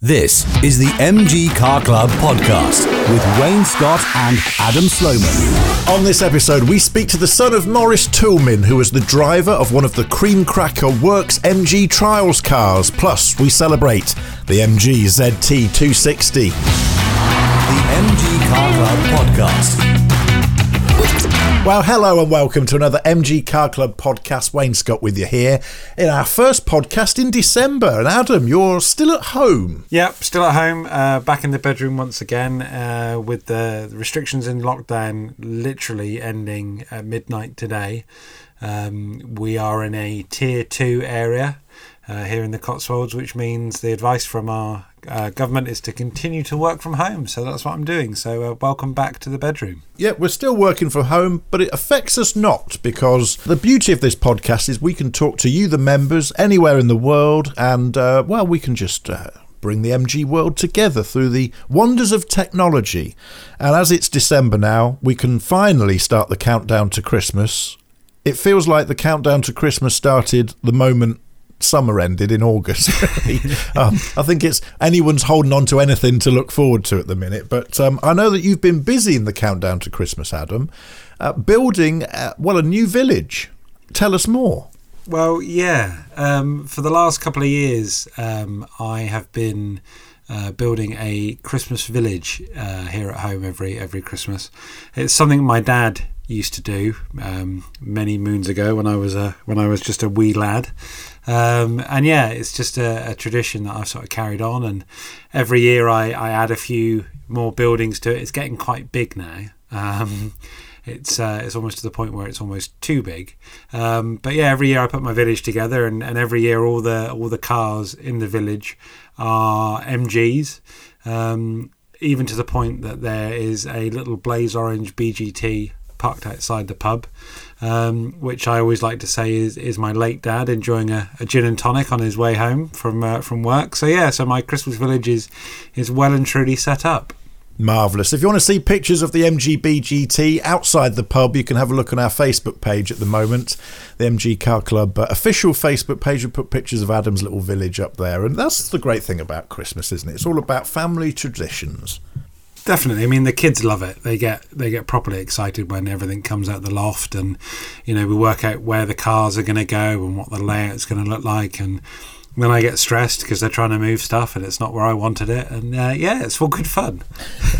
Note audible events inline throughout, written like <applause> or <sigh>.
This is the MG Car Club podcast with Wayne Scott and Adam Sloman. On this episode, we speak to the son of Morris Toulmin, who was the driver of one of the Cream Cracker Works MG Trials cars. Plus, we celebrate the MG ZT260. The MG Car Club podcast. Well, hello and welcome to another MG Car Club podcast. Wayne Scott with you here in our first podcast in December. And Adam, you're still at home. Yep, still at home, uh, back in the bedroom once again, uh, with the restrictions in lockdown literally ending at midnight today. Um, we are in a tier two area uh, here in the Cotswolds, which means the advice from our uh, government is to continue to work from home. So that's what I'm doing. So uh, welcome back to the bedroom. Yeah, we're still working from home, but it affects us not because the beauty of this podcast is we can talk to you, the members, anywhere in the world, and uh, well, we can just. Uh, bring the MG world together through the wonders of technology. And as it's December now, we can finally start the countdown to Christmas. It feels like the countdown to Christmas started the moment summer ended in August. <laughs> <laughs> um, I think it's anyone's holding on to anything to look forward to at the minute. But um, I know that you've been busy in the countdown to Christmas, Adam, uh, building uh, well a new village. Tell us more. Well, yeah. Um, for the last couple of years, um, I have been. Uh, building a Christmas village uh, here at home every every Christmas. It's something my dad used to do um, many moons ago when I was a when I was just a wee lad. Um, and yeah, it's just a, a, tradition that I've sort of carried on. And every year I, I add a few more buildings to it. It's getting quite big now. Um, it's uh, it's almost to the point where it's almost too big. Um, but yeah, every year I put my village together, and, and every year all the all the cars in the village are MGs. Um, even to the point that there is a little blaze orange BGT parked outside the pub, um, which I always like to say is, is my late dad enjoying a, a gin and tonic on his way home from uh, from work. So yeah, so my Christmas village is is well and truly set up. Marvellous. If you want to see pictures of the MGB GT outside the pub, you can have a look on our Facebook page at the moment. The MG Car Club uh, official Facebook page. We put pictures of Adam's little village up there. And that's the great thing about Christmas, isn't it? It's all about family traditions. Definitely. I mean, the kids love it. They get they get properly excited when everything comes out the loft, and you know we work out where the cars are going to go and what the layout's going to look like, and then I get stressed because they're trying to move stuff and it's not where I wanted it. And uh, yeah, it's all good fun.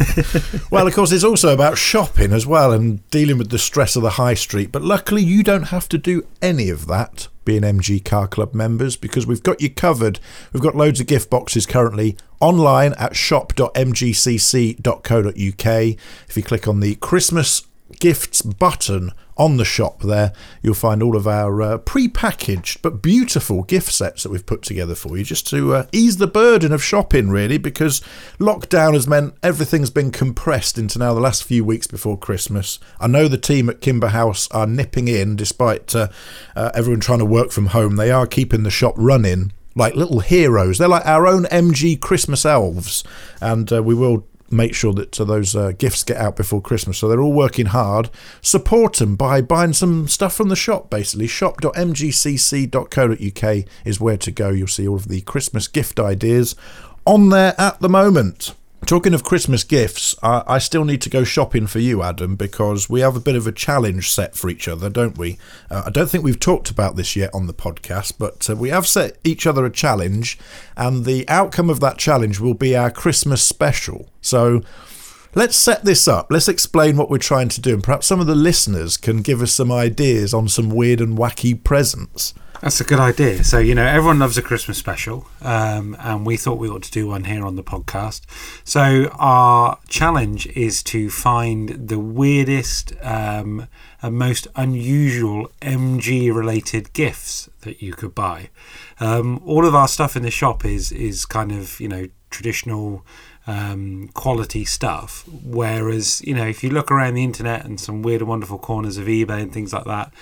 <laughs> well, of course, it's also about shopping as well and dealing with the stress of the high street. But luckily, you don't have to do any of that being MG Car Club members because we've got you covered. We've got loads of gift boxes currently online at shop.mgcc.co.uk. If you click on the Christmas gifts button on the shop there, you'll find all of our uh, pre-packaged but beautiful gift sets that we've put together for you, just to uh, ease the burden of shopping, really, because lockdown has meant everything's been compressed into now the last few weeks before Christmas. I know the team at Kimber House are nipping in, despite uh, uh everyone trying to work from home. They are keeping the shop running like little heroes. They're like our own MG Christmas elves, and uh, we will make sure that uh, those uh, gifts get out before Christmas. So they're all working hard. Support them by buying some stuff from the shop, basically. Shop.mgcc.co.uk is where to go. You'll see all of the Christmas gift ideas on there at the moment. Talking of Christmas gifts, I, I, still need to go shopping for you, Adam, because we have a bit of a challenge set for each other, don't we? Uh, I don't think we've talked about this yet on the podcast, but uh, we have set each other a challenge, and the outcome of that challenge will be our Christmas special. So let's set this up. Let's explain what we're trying to do, and perhaps some of the listeners can give us some ideas on some weird and wacky presents. That's a good idea. So, you know, everyone loves a Christmas special, um, and we thought we ought to do one here on the podcast. So, our challenge is to find the weirdest um, and most unusual MG related gifts that you could buy. Um, all of our stuff in the shop is, is kind of, you know, traditional um, quality stuff. Whereas, you know, if you look around the internet and some weird and wonderful corners of eBay and things like that,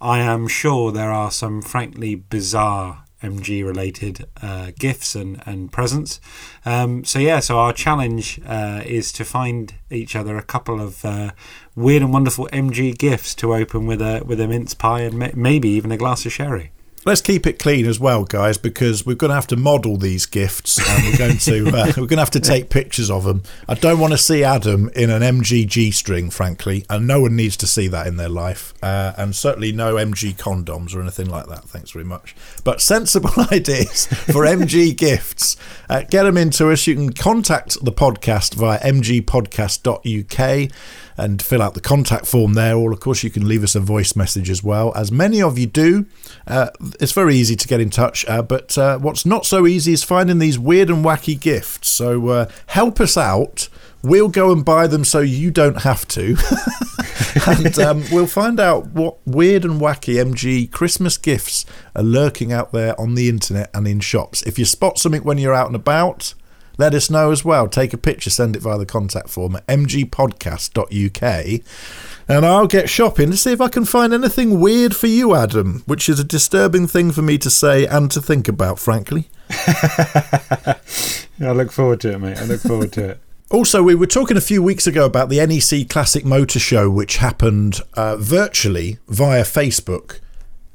I am sure there are some frankly bizarre MG related uh, gifts and, and presents. Um, so, yeah, so our challenge uh, is to find each other a couple of uh, weird and wonderful MG gifts to open with a, with a mince pie and maybe even a glass of sherry. Let's keep it clean as well, guys, because we're going to have to model these gifts and we're going to <laughs> uh, we're going to have to take pictures of them. I don't want to see Adam in an MGG string, frankly, and no one needs to see that in their life, uh, and certainly no MG condoms or anything like that. Thanks very much. But sensible <laughs> ideas for MG gifts. Uh, get them into us. You can contact the podcast via mgpodcast.uk and fill out the contact form there. Or, of course, you can leave us a voice message as well, as many of you do. Uh, it's very easy to get in touch, uh, but uh, what's not so easy is finding these weird and wacky gifts. So, uh, help us out. We'll go and buy them so you don't have to. <laughs> and um, we'll find out what weird and wacky MG Christmas gifts are lurking out there on the internet and in shops. If you spot something when you're out and about, let us know as well. Take a picture, send it via the contact form at mgpodcast.uk. And I'll get shopping to see if I can find anything weird for you, Adam, which is a disturbing thing for me to say and to think about, frankly. <laughs> I look forward to it, mate. I look forward to it. <laughs> Also, we were talking a few weeks ago about the NEC Classic Motor Show, which happened uh, virtually via Facebook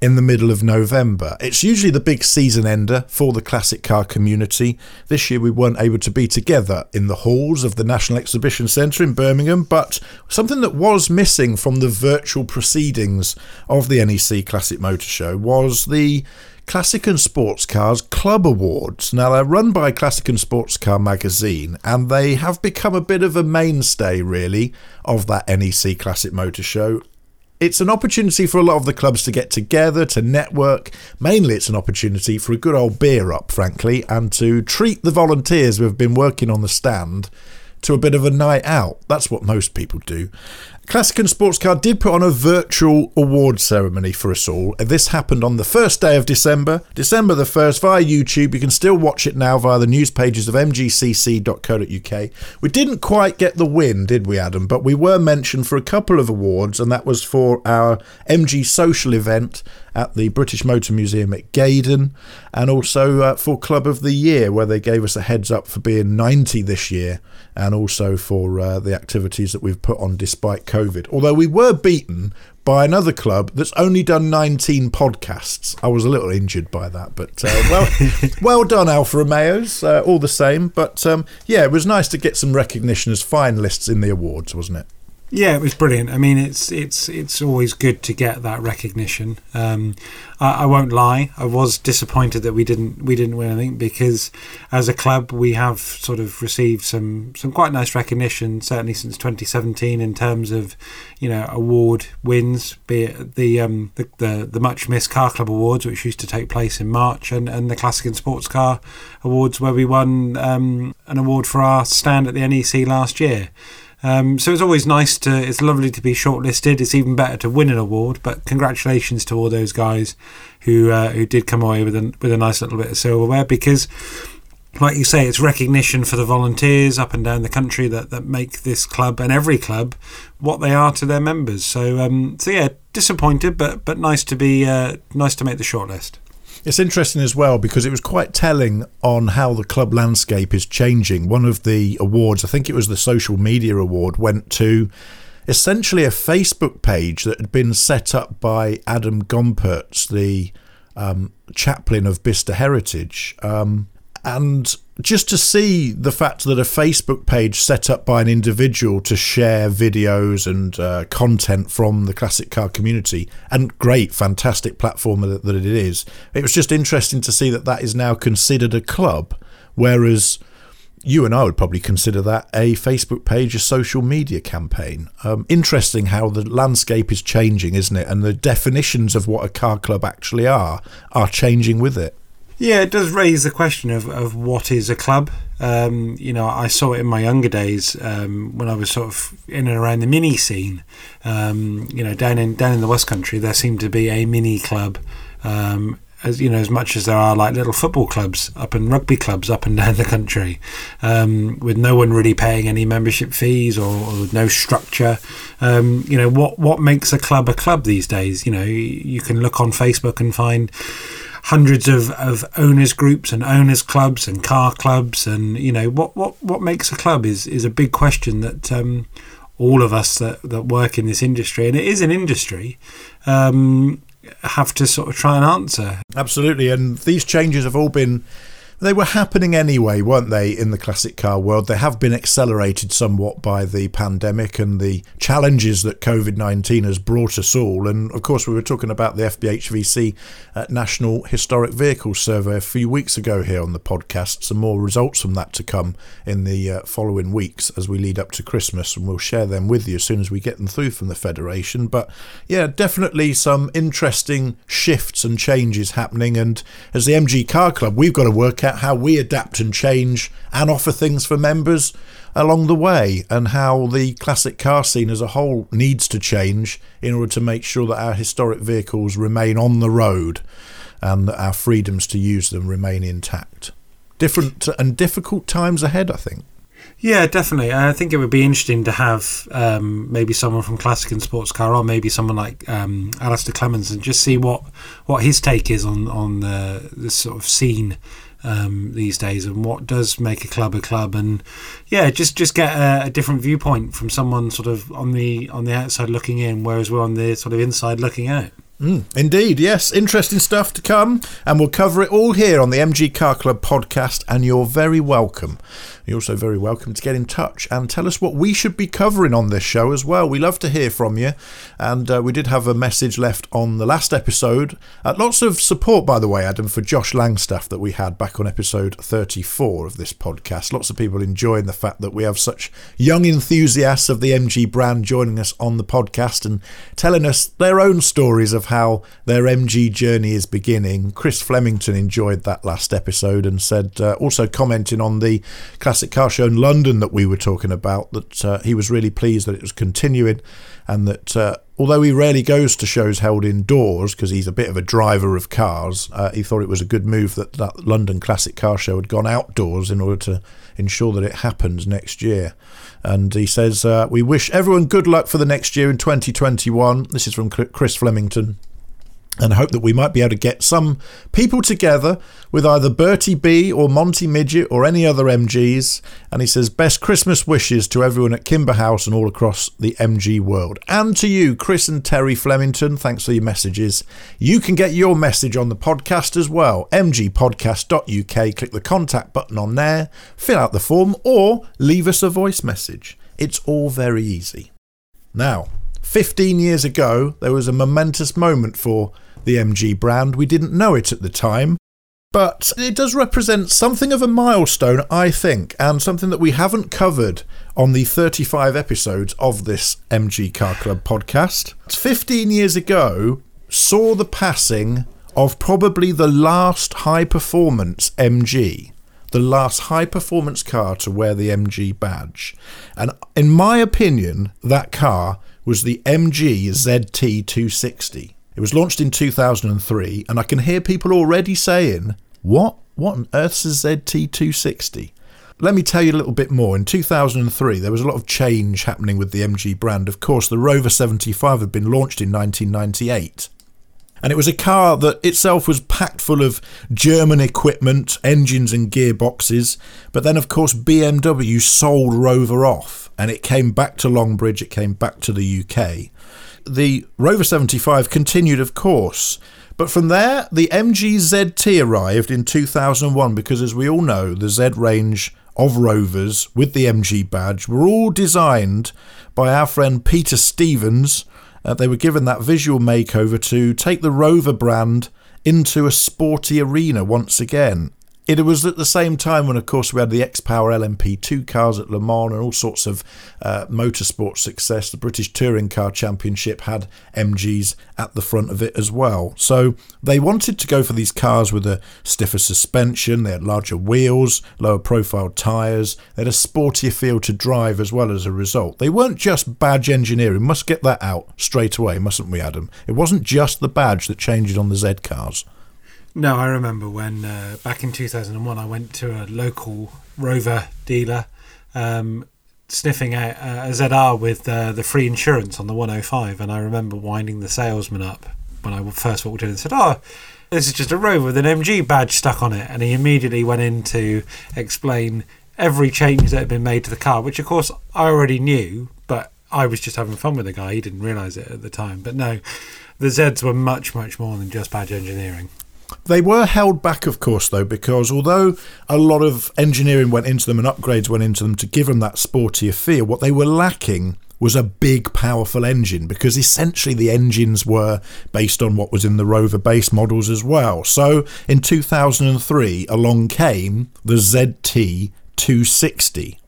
in the middle of November. It's usually the big season ender for the classic car community. This year we weren't able to be together in the halls of the National Exhibition Centre in Birmingham, but something that was missing from the virtual proceedings of the NEC Classic Motor Show was the Classic and Sports Cars Club Awards. Now, they're run by Classic and Sports Car magazine, and they have become a bit of a mainstay, really, of that NEC Classic Motor Show it's an opportunity for a lot of the clubs to get together, to network. Mainly, it's an opportunity for a good old beer up, frankly, and to treat the volunteers who have been working on the stand to a bit of a night out. That's what most people do. Classic and Sports Car did put on a virtual award ceremony for us all. This happened on the first day of December, December the 1st, via YouTube. You can still watch it now via the news pages of mgcc.co.uk. We didn't quite get the win, did we, Adam? But we were mentioned for a couple of awards, and that was for our MG social event at the British Motor Museum at Gaydon, and also uh, for Club of the Year, where they gave us a heads up for being 90 this year, and also for uh, the activities that we've put on despite COVID. Although we were beaten by another club that's only done 19 podcasts. I was a little injured by that, but uh, well, <laughs> well done, Alfa Romeos, uh, all the same. But um, yeah, it was nice to get some recognition as finalists in the awards, wasn't it? Yeah, it was brilliant. I mean, it's it's it's always good to get that recognition. Um, I, I, won't lie, I was disappointed that we didn't we didn't win anything because as a club we have sort of received some some quite nice recognition certainly since 2017 in terms of you know award wins, be it the um, the, the, the much missed Car Club Awards which used to take place in March and, and the Classic and Sports Car Awards where we won um, an award for our stand at the NEC last year. Um, so it's always nice to, it's lovely to be shortlisted. It's even better to win an award. But congratulations to all those guys who uh, who did come away with a with a nice little bit of silverware because. Like you say, it's recognition for the volunteers up and down the country that, that make this club and every club what they are to their members. So, um, so yeah, disappointed, but but nice to be uh, nice to make the shortlist. It's interesting as well because it was quite telling on how the club landscape is changing. One of the awards, I think it was the social media award, went to essentially a Facebook page that had been set up by Adam Gompertz, the um, chaplain of Bicester Heritage. Um, and just to see the fact that a Facebook page set up by an individual to share videos and uh, content from the classic car community, and great, fantastic platform that, that it is, it was just interesting to see that that is now considered a club, whereas you and I would probably consider that a Facebook page, a social media campaign. Um, interesting how the landscape is changing, isn't it? And the definitions of what a car club actually are are changing with it. Yeah, it does raise the question of, of what is a club. Um, you know, I saw it in my younger days um, when I was sort of in and around the mini scene. Um, you know, down in down in the West Country, there seemed to be a mini club. Um, as you know, as much as there are like little football clubs up and rugby clubs up and <laughs> down the country, um, with no one really paying any membership fees or, or no structure. Um, you know, what what makes a club a club these days? You know, you can look on Facebook and find hundreds of, of owners groups and owners clubs and car clubs and you know what what what makes a club is is a big question that um, all of us that, that work in this industry and it is an industry um, have to sort of try and answer. Absolutely, and these changes have all been they were happening anyway, weren't they, in the classic car world? They have been accelerated somewhat by the pandemic and the challenges that COVID 19 has brought us all. And of course, we were talking about the FBHVC uh, National Historic Vehicles Survey a few weeks ago here on the podcast. Some more results from that to come in the uh, following weeks as we lead up to Christmas, and we'll share them with you as soon as we get them through from the Federation. But yeah, definitely some interesting shifts and changes happening. And as the MG Car Club, we've got to work out how we adapt and change and offer things for members along the way, and how the classic car scene as a whole needs to change in order to make sure that our historic vehicles remain on the road and that our freedoms to use them remain intact. Different and difficult times ahead, I think. Yeah, definitely. I think it would be interesting to have um, maybe someone from classic and sports car, or maybe someone like um, Alastair Clements, and just see what, what his take is on on the, the sort of scene um, these days and what does make a club a club and yeah just just get a, a, different viewpoint from someone sort of on the on the outside looking in whereas we're on the sort of inside looking out Mm, indeed, yes. Interesting stuff to come, and we'll cover it all here on the MG Car Club podcast, and you're very welcome. You're also very welcome to get in touch and tell us what we should be covering on this show as well. We love to hear from you, and uh, we did have a message left on the last episode. Uh, lots of support, by the way, Adam, for Josh Langstaff that we had back on episode 34 of this podcast. Lots of people enjoying the fact that we have such young enthusiasts of the MG brand joining us on the podcast and telling us their own stories of how their MG journey is beginning. Chris Flemington enjoyed that last episode and said, uh, also commenting on the class Classic Car Show in London that we were talking about, that uh, he was really pleased that it was continuing and that uh, although he rarely goes to shows held indoors because he's a bit of a driver of cars, uh, he thought it was a good move that that London Classic Car Show had gone outdoors in order to ensure that it happens next year. And he says, uh, We wish everyone good luck for the next year in 2021. This is from Chris Flemington and hope that we might be able to get some people together with either Bertie B or Monty Midget or any other MGs. And he says, Best Christmas wishes to everyone at Kimber House and all across the MG world. And to you, Chris and Terry Flemington, thanks for your messages. You can get your message on the podcast as well. mgpodcast.uk, click the contact button on there, fill out the form, or leave us a voice message. It's all very easy. Now, 15 years ago, there was a momentous moment for the MG brand. We didn't know it at the time, but it does represent something of a milestone, I think, and something that we haven't covered on the 35 episodes of this MG Car Club podcast. 15 years ago, saw the passing of probably the last high performance MG the last high performance car to wear the MG badge. And in my opinion, that car was the MG ZT260. It was launched in 2003, and I can hear people already saying, What? What on earth's a ZT260? Let me tell you a little bit more. In 2003, there was a lot of change happening with the MG brand. Of course, the Rover 75 had been launched in 1998. And it was a car that itself was packed full of German equipment, engines, and gearboxes. But then, of course, BMW sold Rover off and it came back to Longbridge, it came back to the UK the Rover 75 continued, of course. But from there, the MG ZT arrived in 2001 because, as we all know, the Z range of Rovers with the MG badge were all designed by our friend Peter Stevens. Uh, they were given that visual makeover to take the Rover brand into a sporty arena once again. It was at the same time when, of course, we had the X Power LMP2 cars at Le Mans and all sorts of uh, motorsport success. The British Touring Car Championship had MGs at the front of it as well. So they wanted to go for these cars with a stiffer suspension, they had larger wheels, lower profile tyres, they had a sportier feel to drive as well as a result. They weren't just badge engineering, must get that out straight away, mustn't we, Adam? It wasn't just the badge that changed on the Z cars. No, I remember when uh, back in 2001 I went to a local Rover dealer um, sniffing out a ZR with uh, the free insurance on the 105, and I remember winding the salesman up when I first walked in and said, "Oh, this is just a Rover with an MG badge stuck on it," and he immediately went in to explain every change that had been made to the car, which of course I already knew, but I was just having fun with the guy. He didn't realise it at the time. But no, the Zeds were much, much more than just badge engineering. They were held back, of course, though, because although a lot of engineering went into them and upgrades went into them to give them that sportier feel, what they were lacking was a big, powerful engine because essentially the engines were based on what was in the Rover base models as well. So in 2003, along came the ZT 260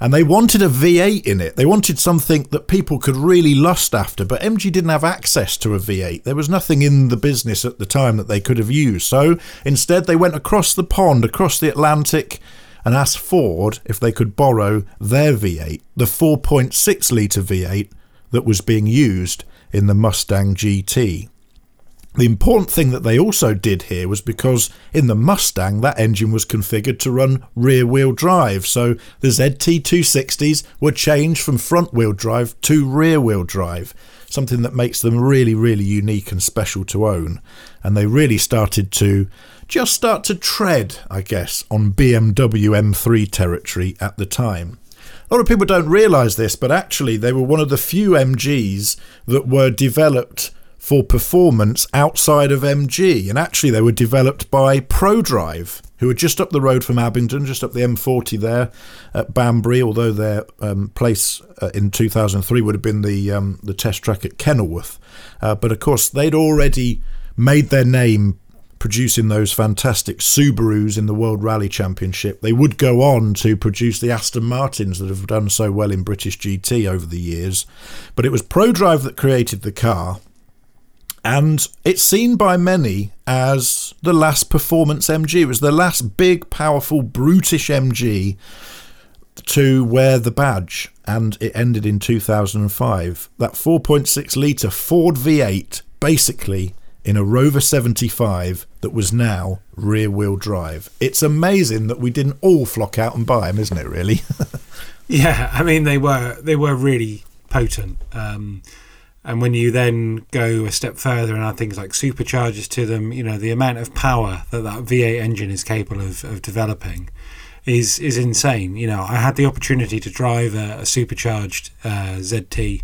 and they wanted a V8 in it. They wanted something that people could really lust after, but MG didn't have access to a V8. There was nothing in the business at the time that they could have used. So instead, they went across the pond, across the Atlantic, and asked Ford if they could borrow their V8, the 4.6 litre V8 that was being used in the Mustang GT. The important thing that they also did here was because in the Mustang that engine was configured to run rear wheel drive. So the ZT260s were changed from front wheel drive to rear wheel drive, something that makes them really, really unique and special to own. And they really started to just start to tread, I guess, on BMW M3 territory at the time. A lot of people don't realise this, but actually they were one of the few MGs that were developed for performance outside of MG. And actually, they were developed by ProDrive, who are just up the road from Abingdon, just up the M40 there at Banbury, although their um, place uh, in 2003 would have been the, um, the test track at Kenilworth. Uh, but of course, they'd already made their name producing those fantastic Subarus in the World Rally Championship. They would go on to produce the Aston Martins that have done so well in British GT over the years. But it was ProDrive that created the car and it's seen by many as the last performance MG. It was the last big, powerful, brutish MG to wear the badge, and it ended in 2005. That 4.6 litre Ford V8, basically in a Rover 75 that was now rear wheel drive. It's amazing that we didn't all flock out and buy them, isn't it? Really? <laughs> yeah, I mean they were they were really potent. Um, and when you then go a step further and add things like superchargers to them, you know, the amount of power that that V8 engine is capable of, of developing is is insane. You know, I had the opportunity to drive a, a supercharged uh, ZT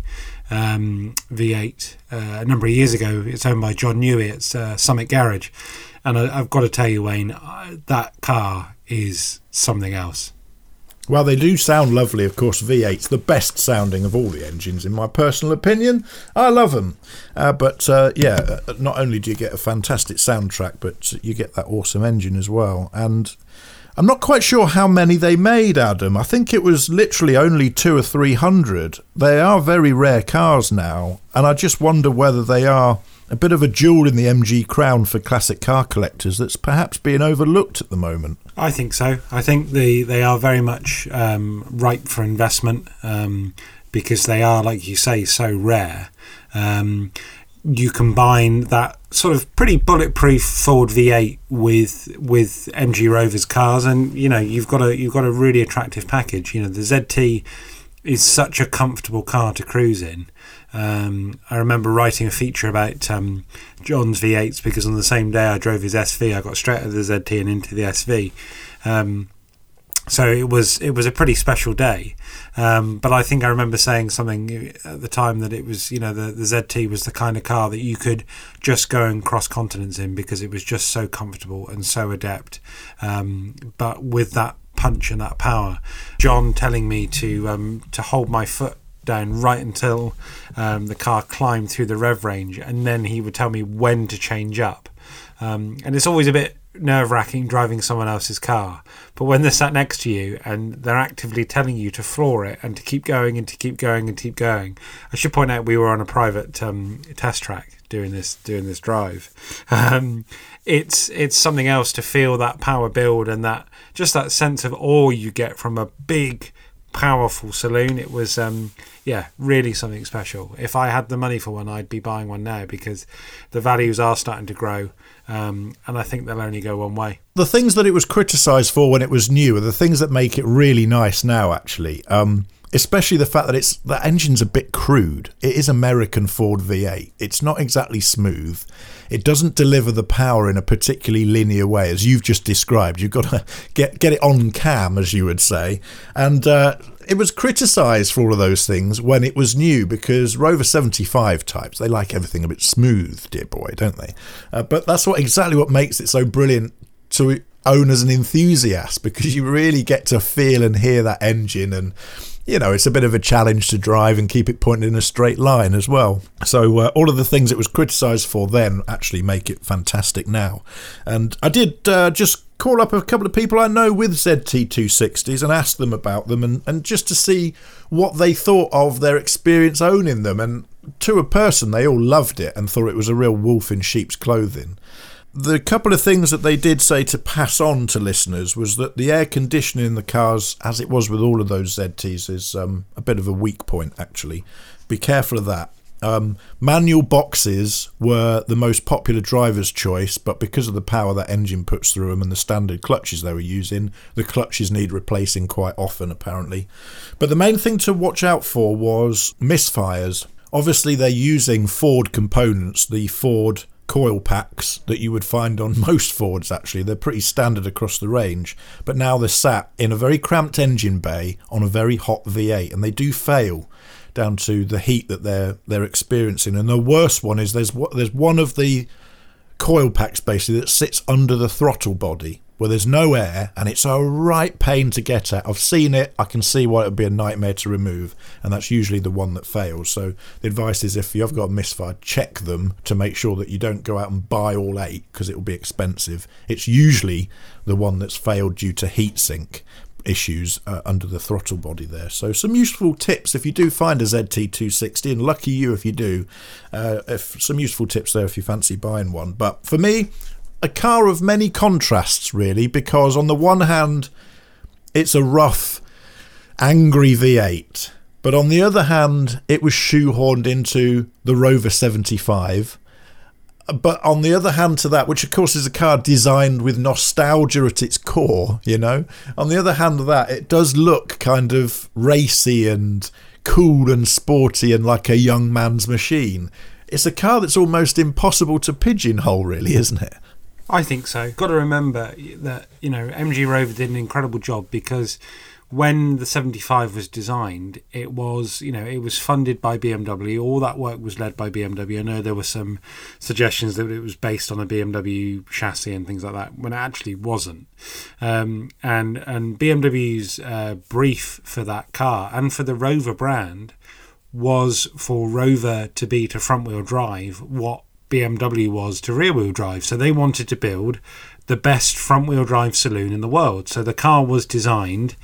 um, V8 uh, a number of years ago. It's owned by John Newey. It's uh, Summit Garage. And I, have got to tell you, Wayne, uh, that car is something else. Well, they do sound lovely, of course. V8's the best sounding of all the engines, in my personal opinion. I love them. Uh, but uh, yeah, uh, not only do you get a fantastic soundtrack, but you get that awesome engine as well. And I'm not quite sure how many they made, Adam. I think it was literally only two or three hundred. They are very rare cars now, and I just wonder whether they are a bit of a jewel in the MG crown for classic car collectors that's perhaps being overlooked at the moment. I think so. I think they, they are very much um, ripe for investment um, because they are, like you say, so rare. Um, you combine that sort of pretty bulletproof Ford V8 with with MG Rover's cars, and you know you've got a you've got a really attractive package. You know the ZT is such a comfortable car to cruise in. Um, I remember writing a feature about um, John's V8s because on the same day I drove his SV, I got straight out of the ZT and into the SV. Um, so it was it was a pretty special day. Um, but I think I remember saying something at the time that it was you know the the ZT was the kind of car that you could just go and cross continents in because it was just so comfortable and so adept. Um, but with that punch and that power, John telling me to um, to hold my foot down right until um, the car climbed through the rev range, and then he would tell me when to change up. Um, and it's always a bit nerve wracking driving someone else's car. But when they're sat next to you and they're actively telling you to floor it and to keep going and to keep going and keep going, I should point out we were on a private um, test track doing this doing this drive. <laughs> Um, it's it's something else to feel that power build and that just that sense of awe you get from a big powerful saloon. It was, um, yeah, really something special. If I had the money for one, I'd be buying one now because the values are starting to grow, um, and I think they'll only go one way. The things that it was criticised for when it was new are the things that make it really nice now. Actually, um, especially the fact that it's the engine's a bit crude. It is American Ford V8. It's not exactly smooth. It doesn't deliver the power in a particularly linear way, as you've just described. You've got to <laughs> get get it on cam, as you would say, and. Uh, it was criticised for all of those things when it was new because Rover 75 types they like everything a bit smooth, dear boy, don't they? Uh, but that's what exactly what makes it so brilliant to own as an enthusiast because you really get to feel and hear that engine and you know, it's a bit of a challenge to drive and keep it pointed in a straight line as well. So uh, all of the things it was criticised for then actually make it fantastic now. And I did uh, just call up a couple of people I know with ZT260s and ask them about them and, and just to see what they thought of their experience owning them. And to a person, they all loved it and thought it was a real wolf in sheep's clothing the couple of things that they did say to pass on to listeners was that the air conditioning in the cars, as it was with all of those ZTs, is um, a bit of a weak point, actually. Be careful of that. Um, manual boxes were the most popular driver's choice, but because of the power that engine puts through them and the standard clutches they were using, the clutches need replacing quite often, apparently. But the main thing to watch out for was misfires. Obviously, they're using Ford components, the Ford coil packs that you would find on <laughs> most Fords actually. They're pretty standard across the range, but now they're sat in a very cramped engine bay on a very hot V8 and they do fail down to the heat that they're they're experiencing. And the worst one is there's there's one of the coil packs basically that sits under the throttle body where there's no air and it's a right pain to get at. I've seen it, I can see why it would be a nightmare to remove, and that's usually the one that fails. So the advice is if you've got a misfire, check them to make sure that you don't go out and buy all eight because it will be expensive. It's usually the one that's failed due to heatsink issues uh, under the throttle body there. So some useful tips if you do find a ZT260, and lucky you if you do. Uh, if some useful tips there if you fancy buying one. But for me, a car of many contrasts, really, because on the one hand, it's a rough, angry V8, but on the other hand, it was shoehorned into the Rover 75. But on the other hand, to that, which of course is a car designed with nostalgia at its core, you know, on the other hand of that, it does look kind of racy and cool and sporty and like a young man's machine. It's a car that's almost impossible to pigeonhole, really, isn't it? I think so. Got to remember that you know MG Rover did an incredible job because when the 75 was designed, it was you know it was funded by BMW. All that work was led by BMW. I know there were some suggestions that it was based on a BMW chassis and things like that, when it actually wasn't. Um, and and BMW's uh, brief for that car and for the Rover brand was for Rover to be to front wheel drive what BMW was to rear wheel drive. So they wanted to build the best front wheel drive saloon in the world. So the car was designed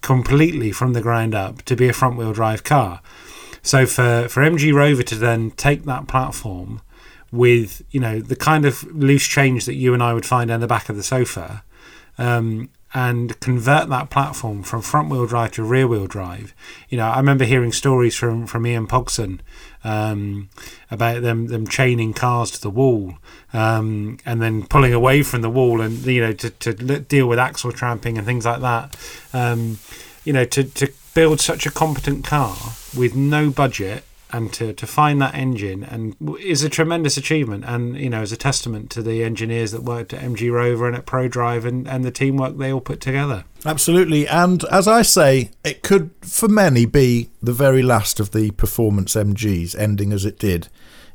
completely from the ground up to be a front wheel drive car. So for, for MG Rover to then take that platform with you know the kind of loose change that you and I would find on the back of the sofa, um, and convert that platform from front wheel drive to rear wheel drive. You know, I remember hearing stories from from Ian Pogson um, about them them chaining cars to the wall um, and then pulling away from the wall and you know to, to deal with axle tramping and things like that. Um, you know, to to build such a competent car with no budget and to, to find that engine and is a tremendous achievement and you know is a testament to the engineers that worked at MG Rover and at ProDrive and, and the teamwork they all put together. Absolutely, and as I say, it could for many be the very last of the performance MGs, ending as it did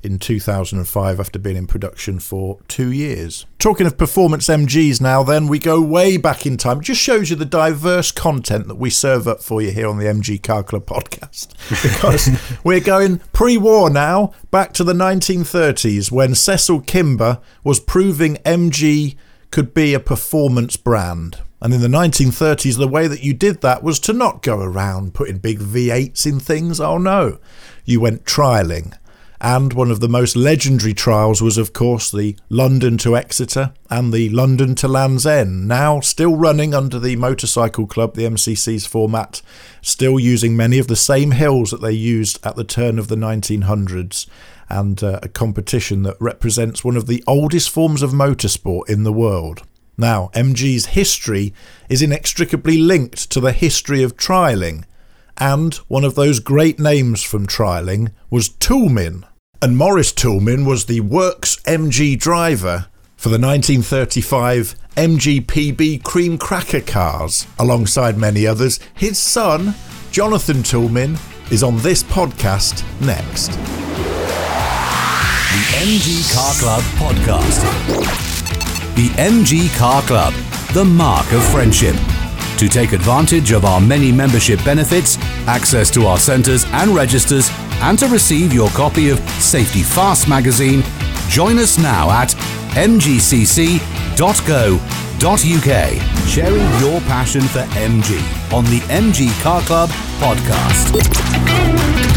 in 2005 after being in production for two years. Talking of performance MGs now, then, we go way back in time. It just shows you the diverse content that we serve up for you here on the MG Car Club podcast. <laughs> Because we're going pre war now, back to the 1930s when Cecil Kimber was proving MG could be a performance brand. And in the 1930s, the way that you did that was to not go around putting big V8s in things. Oh no. You went trialing and one of the most legendary trials was, of course, the London to Exeter and the London to Land's End, now still running under the Motorcycle Club, the MCC's format, still using many of the same hills that they used at the turn of the 1900s, and uh, a competition that represents one of the oldest forms of motorsport in the world. Now, MG's history is inextricably linked to the history of trialling, and one of those great names from trialling was Toulmin, And Morris Toulmin was the Works MG driver for the 1935 MGPB cream cracker cars, alongside many others. His son, Jonathan Toulmin, is on this podcast next. The MG Car Club podcast. The MG Car Club, the mark of friendship. To take advantage of our many membership benefits, access to our centres and registers, and to receive your copy of Safety Fast magazine, join us now at mgcc.co.uk, sharing your passion for MG on the MG Car Club podcast.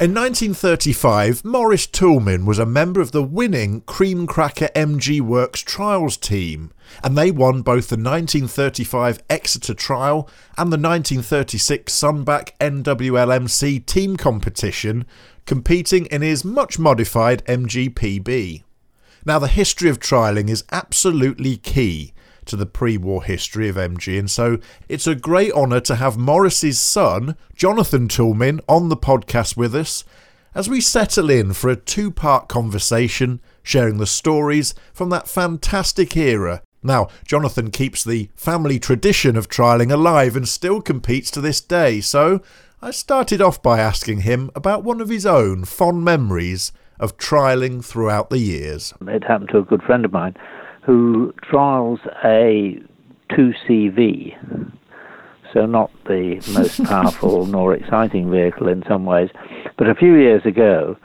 In 1935, Morris Toulmin was a member of the winning Cream Cracker MG Works trials team, and they won both the 1935 Exeter trial and the 1936 Sunbac NWLMC team competition, competing in his much modified MGPB. Now, the history of trialling is absolutely key to the pre war history of MG, and so it's a great honour to have Morris's son, Jonathan Toulmin, on the podcast with us as we settle in for a two part conversation sharing the stories from that fantastic era. Now, Jonathan keeps the family tradition of trialling alive and still competes to this day, so I started off by asking him about one of his own fond memories of trialling throughout the years. It happened to a good friend of mine who trials a 2CV, so not the most <laughs> powerful nor exciting vehicle in some ways. But a few years ago,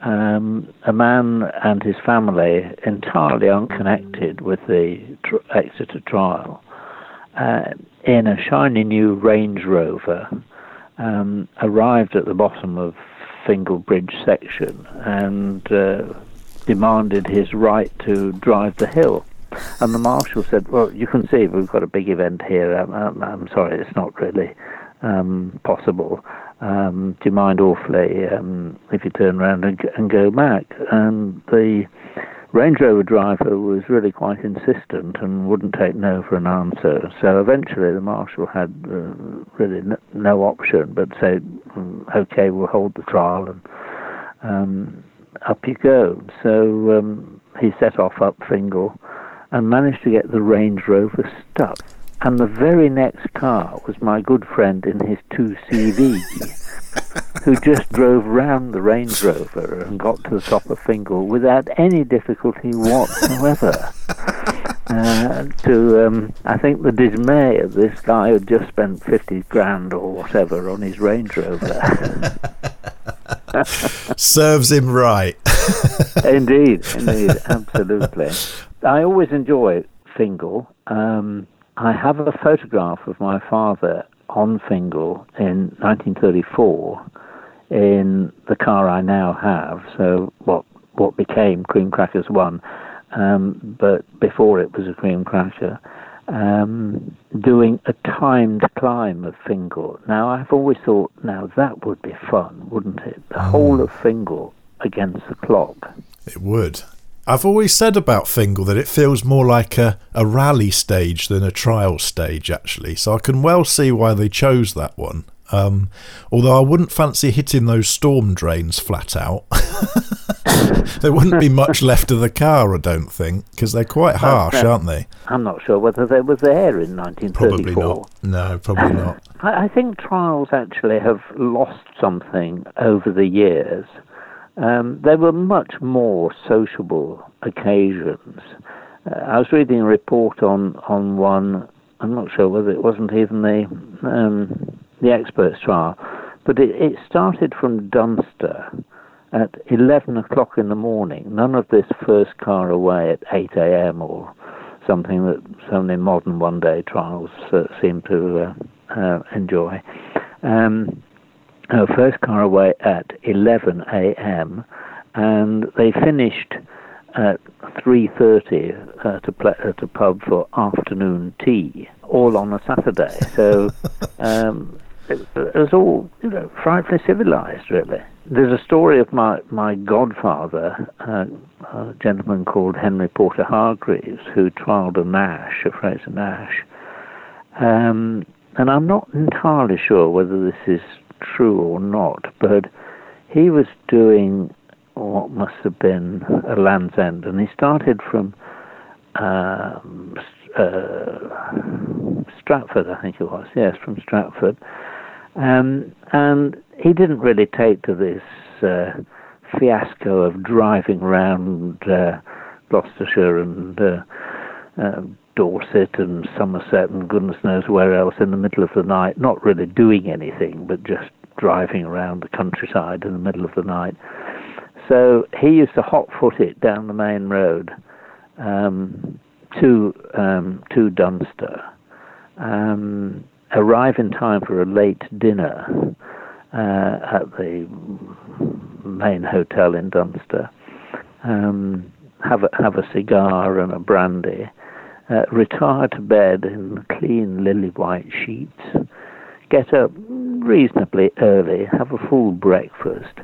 um, a man and his family, entirely unconnected with the tr- Exeter trial, uh, in a shiny new Range Rover, um, arrived at the bottom of Fingle Bridge section and uh, demanded his right to drive the hill. And the marshal said, "Well, you can see we've got a big event here. I'm, I'm, I'm sorry, it's not really um, possible. Um, do you mind awfully um, if you turn around and, and go back?" And the Range Rover driver was really quite insistent and wouldn't take no for an answer. So eventually the marshal had uh, really no, no, option but say, mm, "Okay, we'll hold the trial and." Up you go. So um, he set off up Fingle and managed to get the Range Rover stuck. And the very next car was my good friend in his 2CV, <laughs> who just drove round the Range Rover and got to the top of Fingle without any difficulty <laughs> whatsoever. Uh, to, um, I think, the dismay of this guy who just spent 50 grand or whatever on his Range Rover. <laughs> Serves him right. <laughs> indeed, indeed, <laughs> absolutely. I always enjoy Fingle. Um, I have a photograph of my father on Fingle in 1934 in the car I now have. So what what became Cream Crackers One, um, but before it was a Cream Cracker. Um, doing a timed climb of Fingle. Now, I've always thought, now that would be fun, wouldn't it? The mm. whole of Fingle against the clock. It would. I've always said about Fingle that it feels more like a, a rally stage than a trial stage, actually. So I can well see why they chose that one. Um, although I wouldn't fancy hitting those storm drains flat out. <laughs> <laughs> there wouldn't be much left of the car, I don't think, because they're quite harsh, uh, aren't they? I'm not sure whether they were there in 1934. Probably not. No, probably not. <sighs> I, I think trials actually have lost something over the years. Um, they were much more sociable occasions. Uh, I was reading a report on, on one, I'm not sure whether it wasn't even the, um, the experts trial, but it, it started from Dunster at 11 o'clock in the morning. None of this first car away at 8 a.m. or something that so many modern one day trials uh, seem to uh, uh, enjoy. Um, first car away at 11 a.m. and they finished at 3:30 at a, pl- at a pub for afternoon tea, all on a Saturday. So <laughs> um, it, was all you know frightfully civilized, really. There's a story of my my godfather, a gentleman called Henry Porter Hargreaves, who trialled a Nash, a Frazer Nash. Um, and I'm not entirely sure whether this is true or not, but he was doing what must have been a Land's End, and he started from um, uh, Stratford, I think it was. Yes, from Stratford, um, and he didn't really take to this uh, fiasco of driving around uh, Gloucestershire and uh, uh, Dorset and Somerset and goodness knows where else in the middle of the night, not really doing anything, but just driving around the countryside in the middle of the night. So he used to hot foot it down the main road um, to um, to Dunster, um, arrive in time for a late dinner uh, at the main hotel in Dunster, um, have a, have a cigar and a brandy, uh, retire to bed in clean lily white sheets, get up reasonably early, have a full breakfast,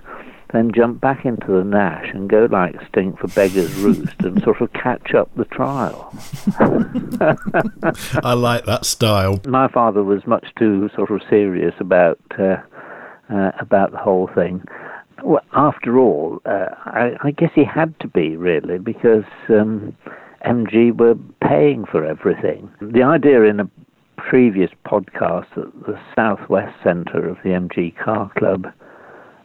then jump back into the Nash and go like stink for Beggar's <laughs> Roost and sort of catch up the trial. <laughs> I like that style. My father was much too sort of serious about uh, uh, about the whole thing. Well, after all, uh, I, I, guess he had to be really because um, MG were paying for everything. The idea in a previous podcast that the Southwest Centre of the MG Car Club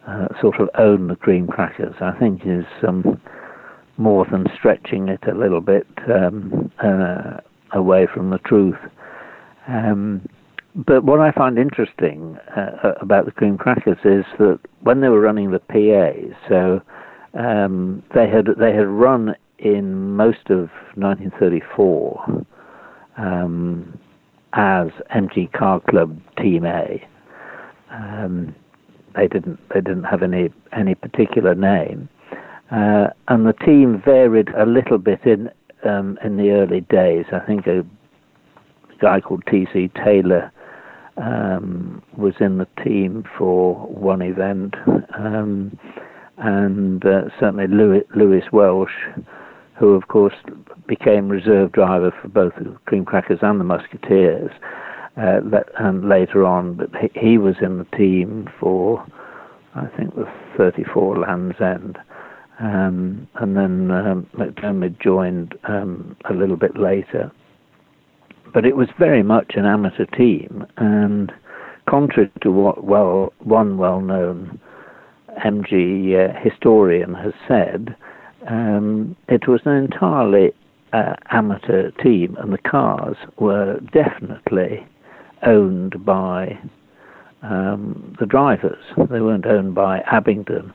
uh, sort of own the cream crackers, I think is um, more than stretching it a little bit um, uh, away from the truth. Um, but what I find interesting uh, about the cream crackers is that when they were running the PA, so um, they had they had run in most of 1934 um, as MG Car Club Team A. Um, they didn't they didn't have any any particular name, uh, and the team varied a little bit in um, in the early days. I think a guy called T.C. Taylor um, was in the team for one event, um, and uh, certainly Lewis, Lewis Welsh, who of course became reserve driver for both the Cream Crackers and the Musketeers, uh, and later on, but he, he, was in the team for I think the 34 Land's End. Um, and then um, Macdermid joined um, a little bit later but it was very much an amateur team, and contrary to what well one well-known MG uh, historian has said, um, it was an entirely uh, amateur team, and the cars were definitely owned by um, the drivers. They weren't owned by Abingdon,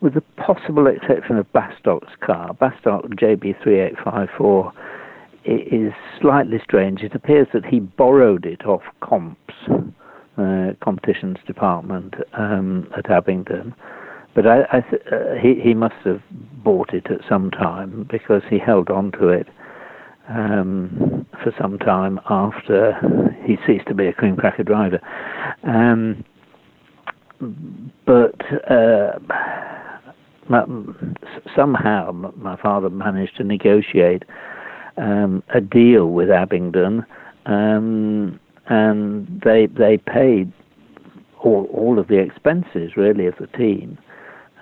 with the possible exception of Bastock's car. Bastock JB3854 is slightly strange. It appears that he borrowed it off Comps, uh, competitions department um, at Abingdon, but I, I th- uh, he he must have bought it at some time because he held on to it um, for some time after he ceased to be a cream cracker driver. Um, but uh, somehow my father managed to negotiate um, a deal with Abingdon, um, and they they paid all all of the expenses really of the team.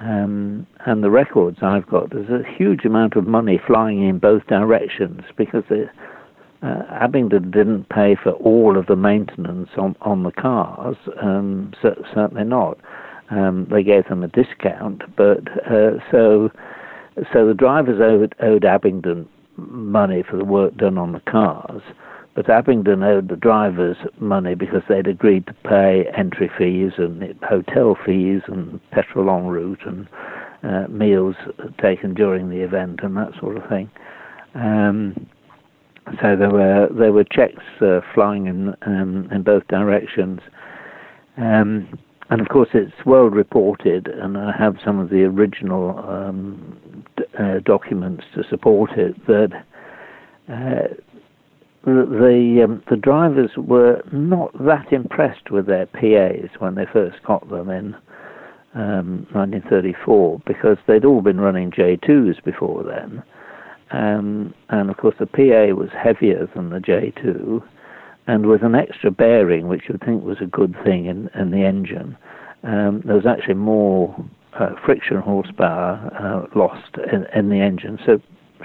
Um, and the records I've got, there's a huge amount of money flying in both directions because the, uh, Abingdon didn't pay for all of the maintenance on, on the cars, um, so, certainly not. Um, they gave them a discount, but uh, so so the drivers owed, owed Abingdon money for the work done on the cars, but Abingdon owed the drivers money because they'd agreed to pay entry fees and hotel fees and petrol en route and uh, meals taken during the event and that sort of thing. Um, so there were there were checks uh, flying in um, in both directions. Um, and of course, it's well reported, and I have some of the original um, d- uh, documents to support it. That uh, the um, the drivers were not that impressed with their PAs when they first got them in um, 1934 because they'd all been running J2s before then, um, and of course the PA was heavier than the J2 and with an extra bearing, which you'd think was a good thing in, in the engine, um, there was actually more uh, friction horsepower uh, lost in, in, the engine. So,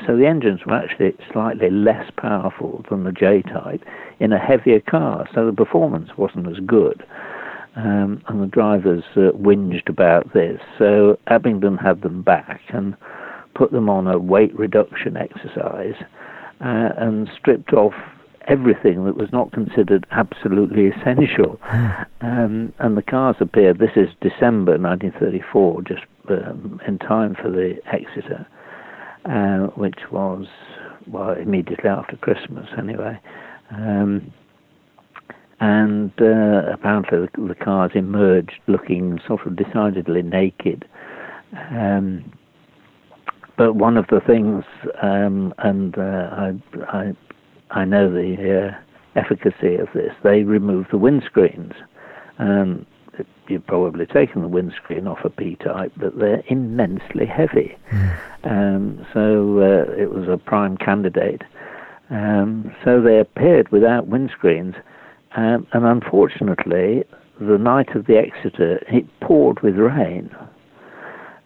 so the engines were actually slightly less powerful than the J type in a heavier car. So the performance wasn't as good. Um, and the drivers uh, whinged about this. So Abingdon had them back and put them on a weight reduction exercise uh, and stripped off everything that was not considered absolutely essential. <laughs> Um, and the cars appeared, this is December 1934, just um, in time for the Exeter, uh, which was, well, immediately after Christmas anyway. Um, and uh, apparently the, the, cars emerged looking sort of decidedly naked. Um, but one of the things, um, and uh, I, I I know the uh, efficacy of this. They remove the windscreens. Um, you've probably taken the windscreen off a P-type, but they're immensely heavy. Mm. Um, so uh, it was a prime candidate. Um, so they appeared without windscreens, um, and unfortunately, the night of the Exeter, it poured with rain,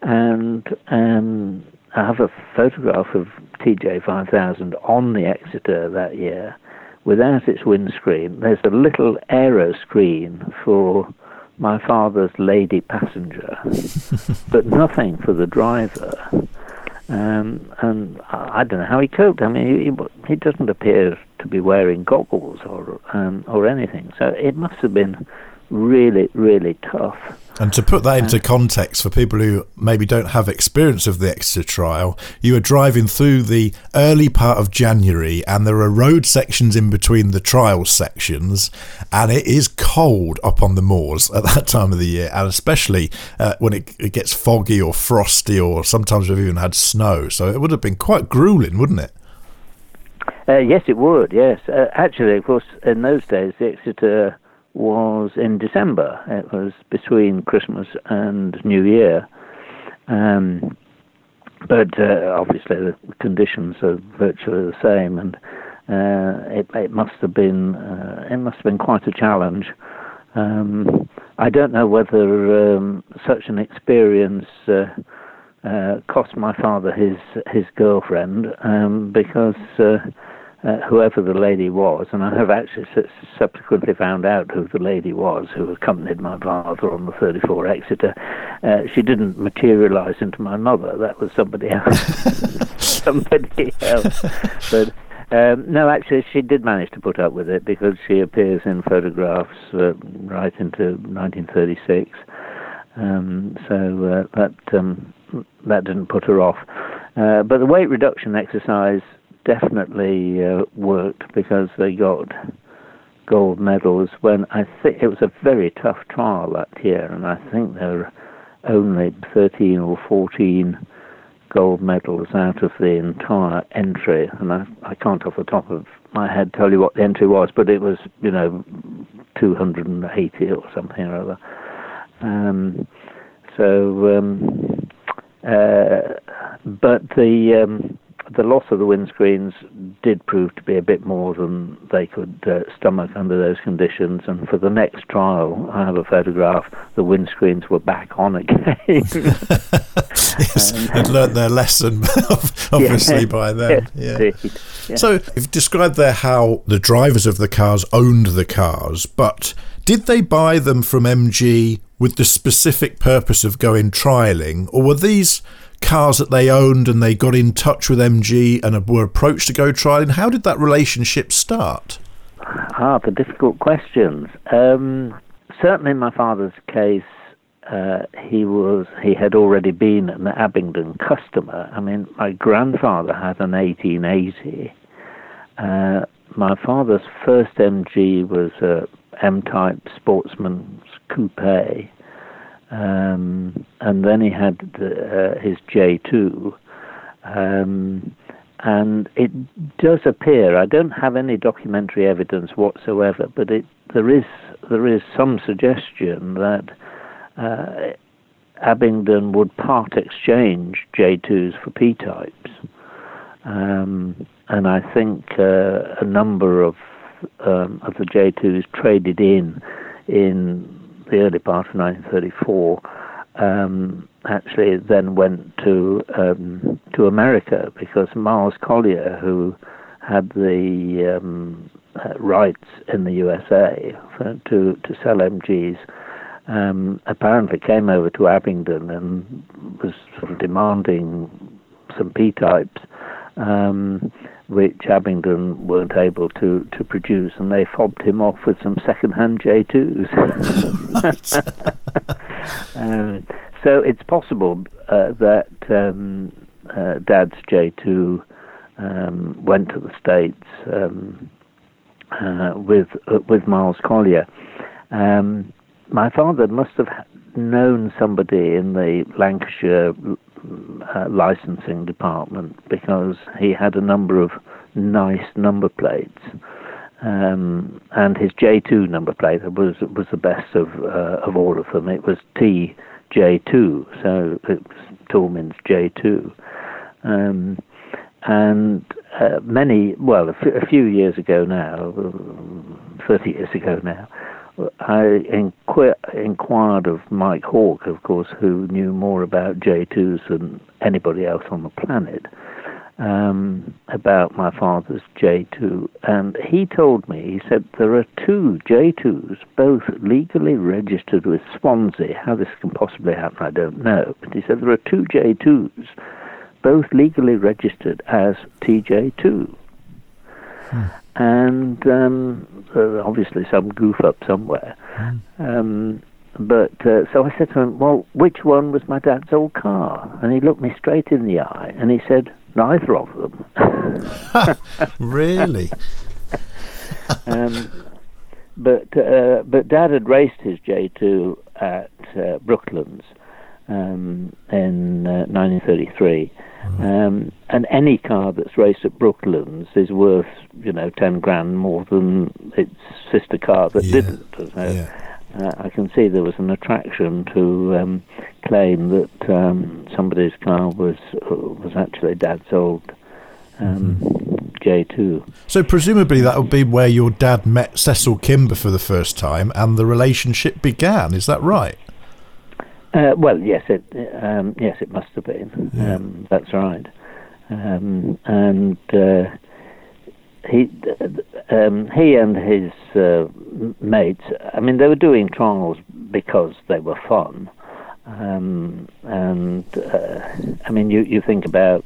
and um, I have a photograph of TJ 5000 on the Exeter that year without its windscreen. There's a little aero screen for my father's lady passenger, <laughs> but nothing for the driver. Um, and I don't know how he coped. I mean, he, he doesn't appear to be wearing goggles or um, or anything. So it must have been really, really tough. And to put that into context for people who maybe don't have experience of the Exeter trial, you were driving through the early part of January and there are road sections in between the trial sections, and it is cold up on the moors at that time of the year, and especially uh, when it, it, gets foggy or frosty, or sometimes we've even had snow. So it would have been quite grueling, wouldn't it? Uh, yes, it would, yes. Uh, actually, of course, in those days, the Exeter was in December. It was between Christmas and New Year. Um, but uh, obviously the conditions are virtually the same, and uh, it, it, must have been uh, it must have been quite a challenge. Um, I don't know whether um, such an experience uh, uh, cost my father his his girlfriend um, because uh, whoever the lady was, and I have actually subsequently found out who the lady was who accompanied my father on the 34 Exeter. Uh, she didn't materialise into my mother. That was somebody else. <laughs> <laughs> somebody else. But um, no, actually, she did manage to put up with it because she appears in photographs uh, right into 1936. Um, so uh, that um, that didn't put her off. Uh, but the weight reduction exercise definitely uh, worked because they got gold medals when I think it was a very tough trial that year, and I think there were only 13 or 14 gold medals out of the entire entry, and I, I can't off the top of my head tell you what the entry was, but it was, you know, 280 or something or other. Um, so, um, uh, but the um, the loss of the windscreens did prove to be a bit more than they could uh, stomach under those conditions. And for the next trial, I have a photograph. The windscreens were back on again. <laughs> yes, <laughs> um, and learned their lesson, <laughs> obviously yeah, by then. Yeah. yeah. So you've described there how the drivers of the cars owned the cars, but did they buy them from MG with the specific purpose of going trialing, or were these cars that they owned and they got in touch with MG and were approached to go trialing? How did that relationship start? Ah, the difficult questions. Um, certainly, in my father's case, uh, he was he had already been an Abingdon customer. I mean, my grandfather had an 1880. Uh, my father's first MG was a M-type Sportsman's coupe, um, and then he had the, uh, his J2. Um, and it does appear, I don't have any documentary evidence whatsoever, but it, there, is, there is some suggestion that uh, Abingdon would part exchange J2s for P types. Um, and I think uh, a number of, um, of the J2s traded in in the early part of 1934 um, actually then went to um, to America because Miles Collier, who had the um, uh, rights in the USA for, to to sell MGs, um, apparently came over to Abingdon and was sort of demanding some P types. Um, which Abingdon weren't able to, to produce, and they fobbed him off with some second-hand J2s. <laughs> <laughs> um, so it's possible uh, that um, uh, Dad's J2 um, went to the States um, uh, with uh, with Miles Collier. Um, my father must have known somebody in the Lancashire uh, licensing department because he had a number of nice number plates. Um, and his J2 number plate was was the best of uh, of all of them. It was TJ2, so it was Toulmin's J2. Um, and uh, many, well, a, f- a few years ago now, 30 years ago now, I inquir- inquired of Mike Hawke, of course, who knew more about J2s than anybody else on the planet, um, about my father's J2. And he told me, he said, there are two J2s, both legally registered with Swansea. How this can possibly happen, I don't know. But he said, there are two J2s, both legally registered as TJ2. Hmm and um, obviously some goof up somewhere. Mm. Um, but uh, so I said to him, "Well, which one was my dad's old car?" And he looked me straight in the eye and he said, "Neither of them." <laughs> really? <laughs> um, but uh, but Dad had raced his J2 at uh, Brooklands um, in 1933 uh, um, and any car that's raced at Brooklands is worth, you know, ten grand more than its sister car that yeah. didn't. So, yeah. Uh, I can see there was an attraction to um, claim that um, somebody's car was uh, was actually Dad's old um, mm-hmm. J2. So presumably that would be where your dad met Cecil Kimber for the first time, and the relationship began. Is that right? Uh, well, yes, it um, yes it must have been. Yeah. Um, that's right. Um, and uh, he um, he and his uh, mates. I mean, they were doing trials because they were fun. Um, and uh, I mean, you you think about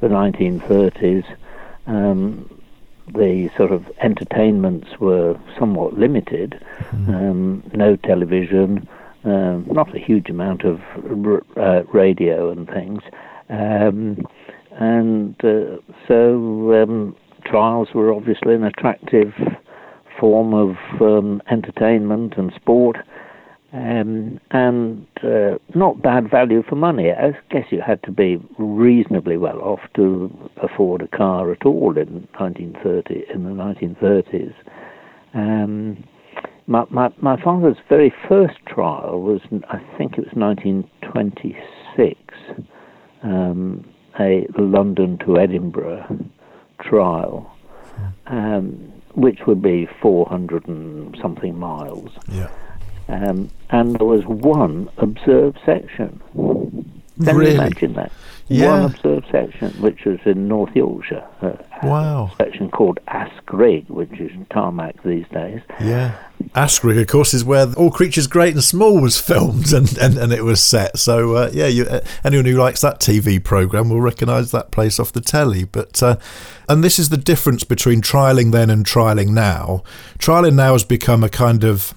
the 1930s. Um, the sort of entertainments were somewhat limited. Mm-hmm. no television um, not a huge amount of uh, radio and things. Um, and uh, so um, trials were obviously an attractive form of um, entertainment and sport. Um, and uh, not bad value for money. I guess you had to be reasonably well off to afford a car at all in 1930 in the 1930s. My, my, my father's very first trial was, I think it was 1926, um, a London to Edinburgh trial, um, which would be 400 and something miles. Yeah. Um, and there was one observed section. Can really? you imagine that? Yeah. One observed section, which was in North Yorkshire. Uh, wow. section called Askrigg, which is tarmac these days. Yeah. Askrigg, of course, is where All Creatures Great and Small was <laughs> filmed and, and, and it was set. So, uh, yeah, you, uh, anyone who likes that TV programme will recognise that place off the telly. But uh, And this is the difference between trialling then and trialling now. Trialling now has become a kind of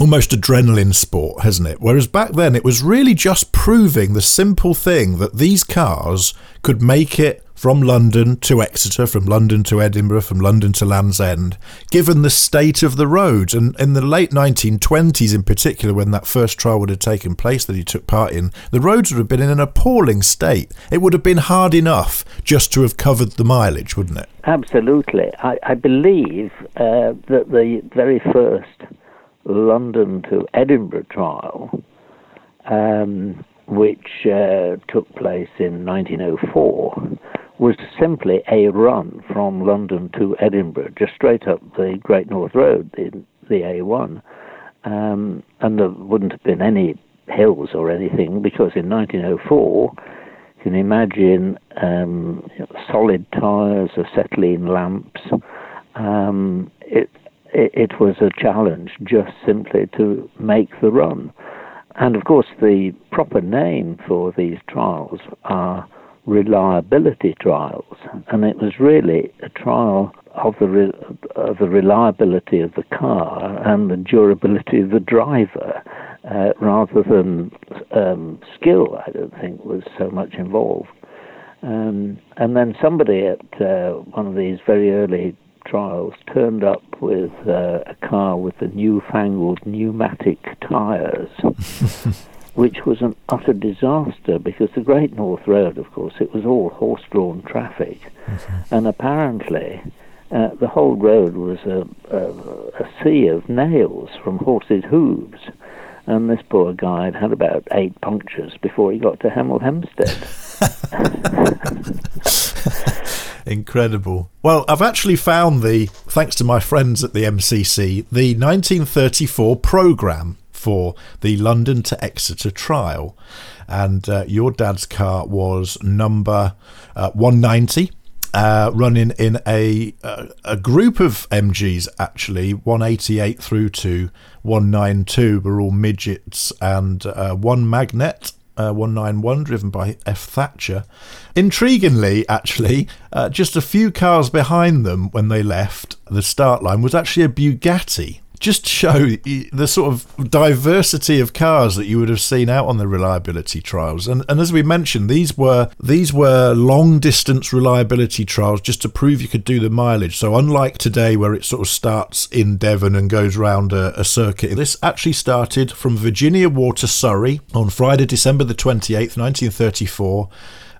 almost adrenaline sport, hasn't it? Whereas back then it was really just proving the simple thing that these cars could make it from London to Exeter, from London to Edinburgh, from London to Land's End, given the state of the roads. And in the late 1920s, in particular, when that first trial would have taken place that he took part in, the roads would have been in an appalling state. It would have been hard enough just to have covered the mileage, wouldn't it? Absolutely. I, I believe uh, that the very first London to Edinburgh trial, um, which uh, took place in 1904, was simply a run from London to Edinburgh, just straight up the Great North Road, the, the A1. Um, and there wouldn't have been any hills or anything because in 1904, you can imagine um, solid tyres, acetylene lamps. Um, it, it, was a challenge just simply to make the run. And of course, the proper name for these trials are reliability trials, and it was really a trial of the re- of the reliability of the car and the durability of the driver, uh, rather than um, skill. I don't think was so much involved. Um, and then somebody at uh, one of these very early trials turned up with uh, a car with the newfangled pneumatic tyres. <laughs> which was an utter disaster because the Great North Road, of course, it was all horse drawn traffic. Mm-hmm. <laughs> And apparently, uh, the whole road was a, a, a, sea of nails from horses' hooves. And this poor guy had had about eight punctures before he got to Hemel Hempstead. <laughs> Incredible. Well, I've actually found the, thanks to my friends at the MCC, the 1934 programme for the London to Exeter trial. And uh, your dad's car was number uh, 190. Uh, running in a uh, a group of MGs actually 188 through to 192 were all midgets and uh, one Magnette uh, 191 driven by F. Thatcher. Intriguingly, actually, uh, just a few cars behind them when they left the start line was actually a Bugatti just show the sort of diversity of cars that you would have seen out on the reliability trials. And, and as we mentioned, these were these were long distance reliability trials just to prove you could do the mileage. So unlike today, where it sort of starts in Devon and goes round a, a circuit, this actually started from Virginia Water, Surrey, on Friday, December the twenty eighth, nineteen thirty four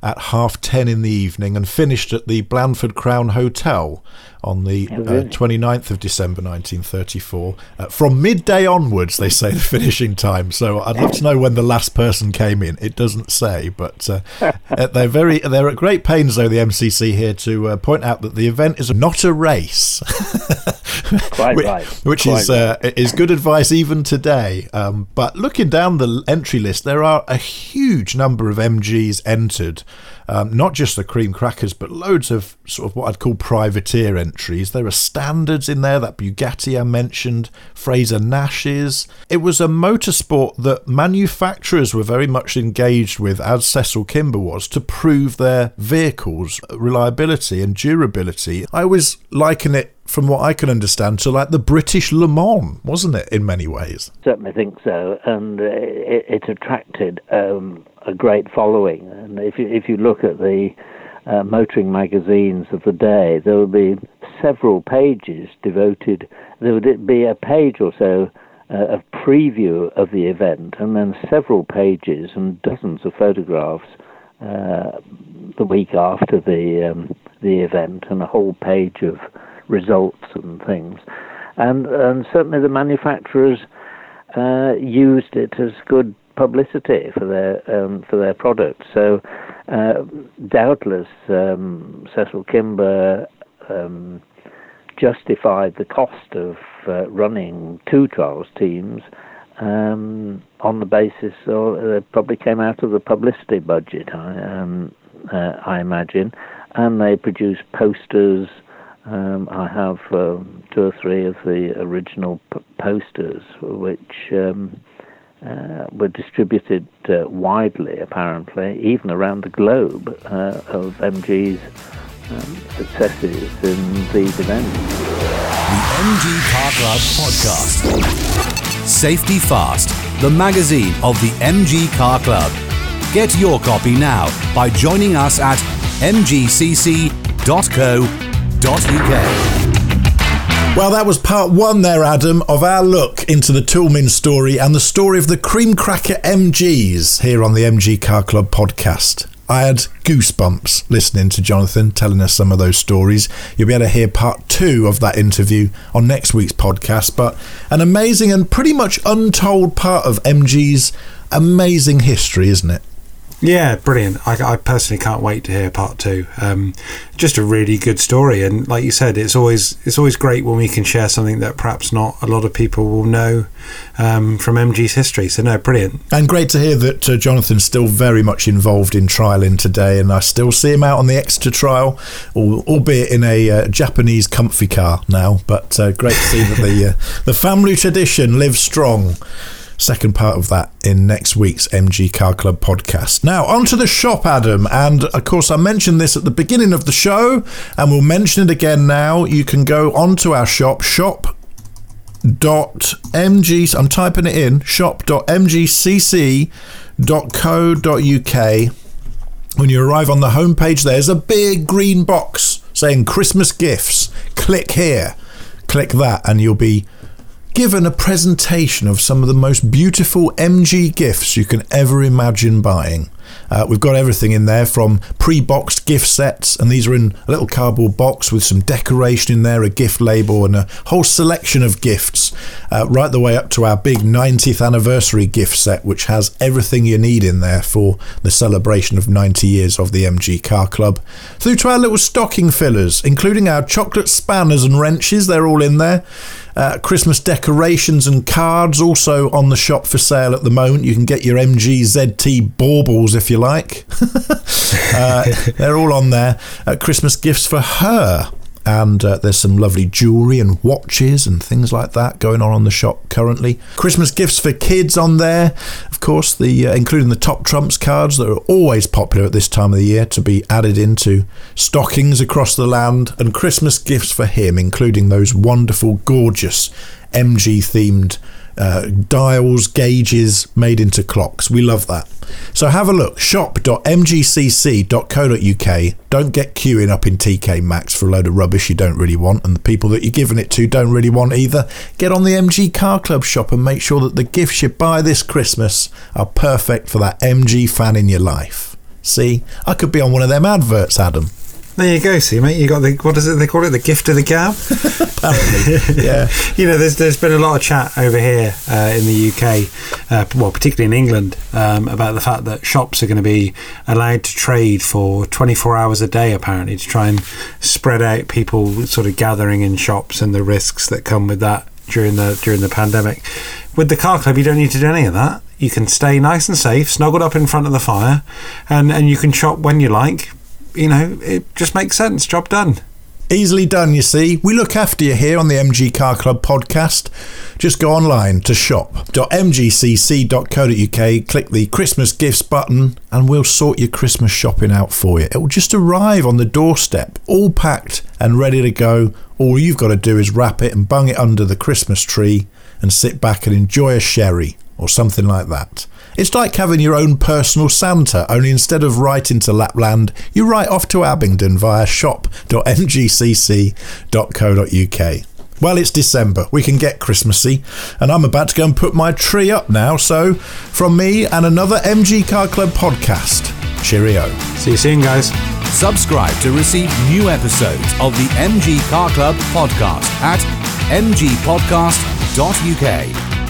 at half ten in the evening and finished at the Blandford Crown Hotel on the oh, uh, 29th of December 1934. Uh, from midday onwards, they say the <laughs> finishing time. So I'd love to know when the last person came in. It doesn't say, but uh, <laughs> uh they're very they're at great pains though the MCC here to uh, point out that the event is not a race. <laughs> Quite which, right. Which Quite is uh, is good advice even today. Um, but looking down the entry list, there are a huge number of MGs entered. Um, not just the cream crackers, but loads of sort of what I'd call privateer entries. There are standards in there, that Bugatti I mentioned, Frazer Nash's. It was a motorsport that manufacturers were very much engaged with, as Cecil Kimber was, to prove their vehicles' reliability and durability. I always liken it from what I can understand, to like the British Le Mans, wasn't it, in many ways? Certainly think so, and uh, it, it attracted um, a great following. And if you, if you look at the uh, motoring magazines of the day, there would be several pages devoted. There would be a page or so uh, of preview of the event, and then several pages and dozens of photographs uh, the week after the um, the event, and a whole page of results and things. And and certainly the manufacturers uh, used it as good publicity for their um, for their products. So uh, doubtless um, Cecil Kimber um, justified the cost of uh, running two trials teams um, on the basis, or uh, probably came out of the publicity budget, I, um, uh, I imagine, and they produced posters. Um, I have um, two or three of the original p- posters, which um, uh, were distributed uh, widely, apparently, even around the globe, uh, of MG's um, successes in these events. The MG Car Club Podcast. Safety Fast, the magazine of the MG Car Club. Get your copy now by joining us at mgcc.co.uk. Well, that was part one there, Adam, of our look into the Toulmin story and the story of the Cream Cracker MGs here on the MG Car Club podcast. I had goosebumps listening to Jonathan telling us some of those stories. You'll be able to hear part two of that interview on next week's podcast. But an amazing and pretty much untold part of MG's amazing history, isn't it? Yeah, brilliant. I, I, personally can't wait to hear part two. Um, just a really good story, and like you said, it's always it's always great when we can share something that perhaps not a lot of people will know um, from MG's history. So no, brilliant. And great to hear that uh, Jonathan's still very much involved in trialing today, and I still see him out on the Exeter trial, albeit in a uh, Japanese comfy car now. But uh, great to see that the uh, the family tradition lives strong second part of that in next week's MG Car Club podcast. Now, onto the shop, Adam. And of course, I mentioned this at the beginning of the show, and we'll mention it again now. You can go onto our shop, shop dot mg i'm typing it in shop.mgcc.co.uk when you arrive on the homepage there's a big green box saying christmas gifts click here click that and you'll be given a presentation of some of the most beautiful MG gifts you can ever imagine buying. Uh, we've got everything in there from pre boxed gift sets, and these are in a little cardboard box with some decoration in there, a gift label, and a whole selection of gifts, uh, right the way up to our big 90th anniversary gift set, which has everything you need in there for the celebration of 90 years of the MG Car Club. Through to our little stocking fillers, including our chocolate spanners and wrenches, they're all in there. Uh, Christmas decorations and cards also on the shop for sale at the moment. You can get your MG ZT baubles if you like. <laughs> uh, they're all on there. Uh, Christmas gifts for her and uh, there's some lovely jewellery and watches and things like that going on on the shop currently. Christmas gifts for kids on there, of course, the uh, including the top trumps cards that are always popular at this time of the year to be added into stockings across the land, and Christmas gifts for him, including those wonderful, gorgeous MG themed uh, dials, gauges made into clocks. We love that. So have a look shop.mgcc.co.uk. Don't get queuing up in TK Maxx for a load of rubbish you don't really want, and the people that you're giving it to don't really want either. Get on the MG Car Club shop and make sure that the gifts you buy this Christmas are perfect for that MG fan in your life. See, I could be on one of them adverts, Adam. There you go, see, mate. You got the what is it they call it? The gift of the gab. <laughs> Apparently, yeah. <laughs> you know, there's there's been a lot of chat over here uh, in the UK, uh, well, particularly in England, um, about the fact that shops are going to be allowed to trade for 24 hours a day, apparently, to try and spread out people sort of gathering in shops and the risks that come with that during the during the pandemic. With the car club, you don't need to do any of that. You can stay nice and safe, snuggled up in front of the fire, and and you can shop when you like you know, it just makes sense. Job done. Easily done, you see. We look after you here on the MG Car Club podcast. Just go online to shop.mgcc.co.uk, click the Christmas gifts button, and we'll sort your Christmas shopping out for you. It will just arrive on the doorstep, all packed and ready to go. All you've got to do is wrap it and bung it under the Christmas tree and sit back and enjoy a sherry or something like that. It's like having your own personal Santa, only instead of writing to Lapland, you write off to Abingdon via shop.mgcc.co.uk. Well, it's December. We can get Christmassy, and I'm about to go and put my tree up now. So, from me and another MG Car Club podcast, cheerio. See you soon, guys. Subscribe to receive new episodes of the MG Car Club podcast at mgpodcast.uk.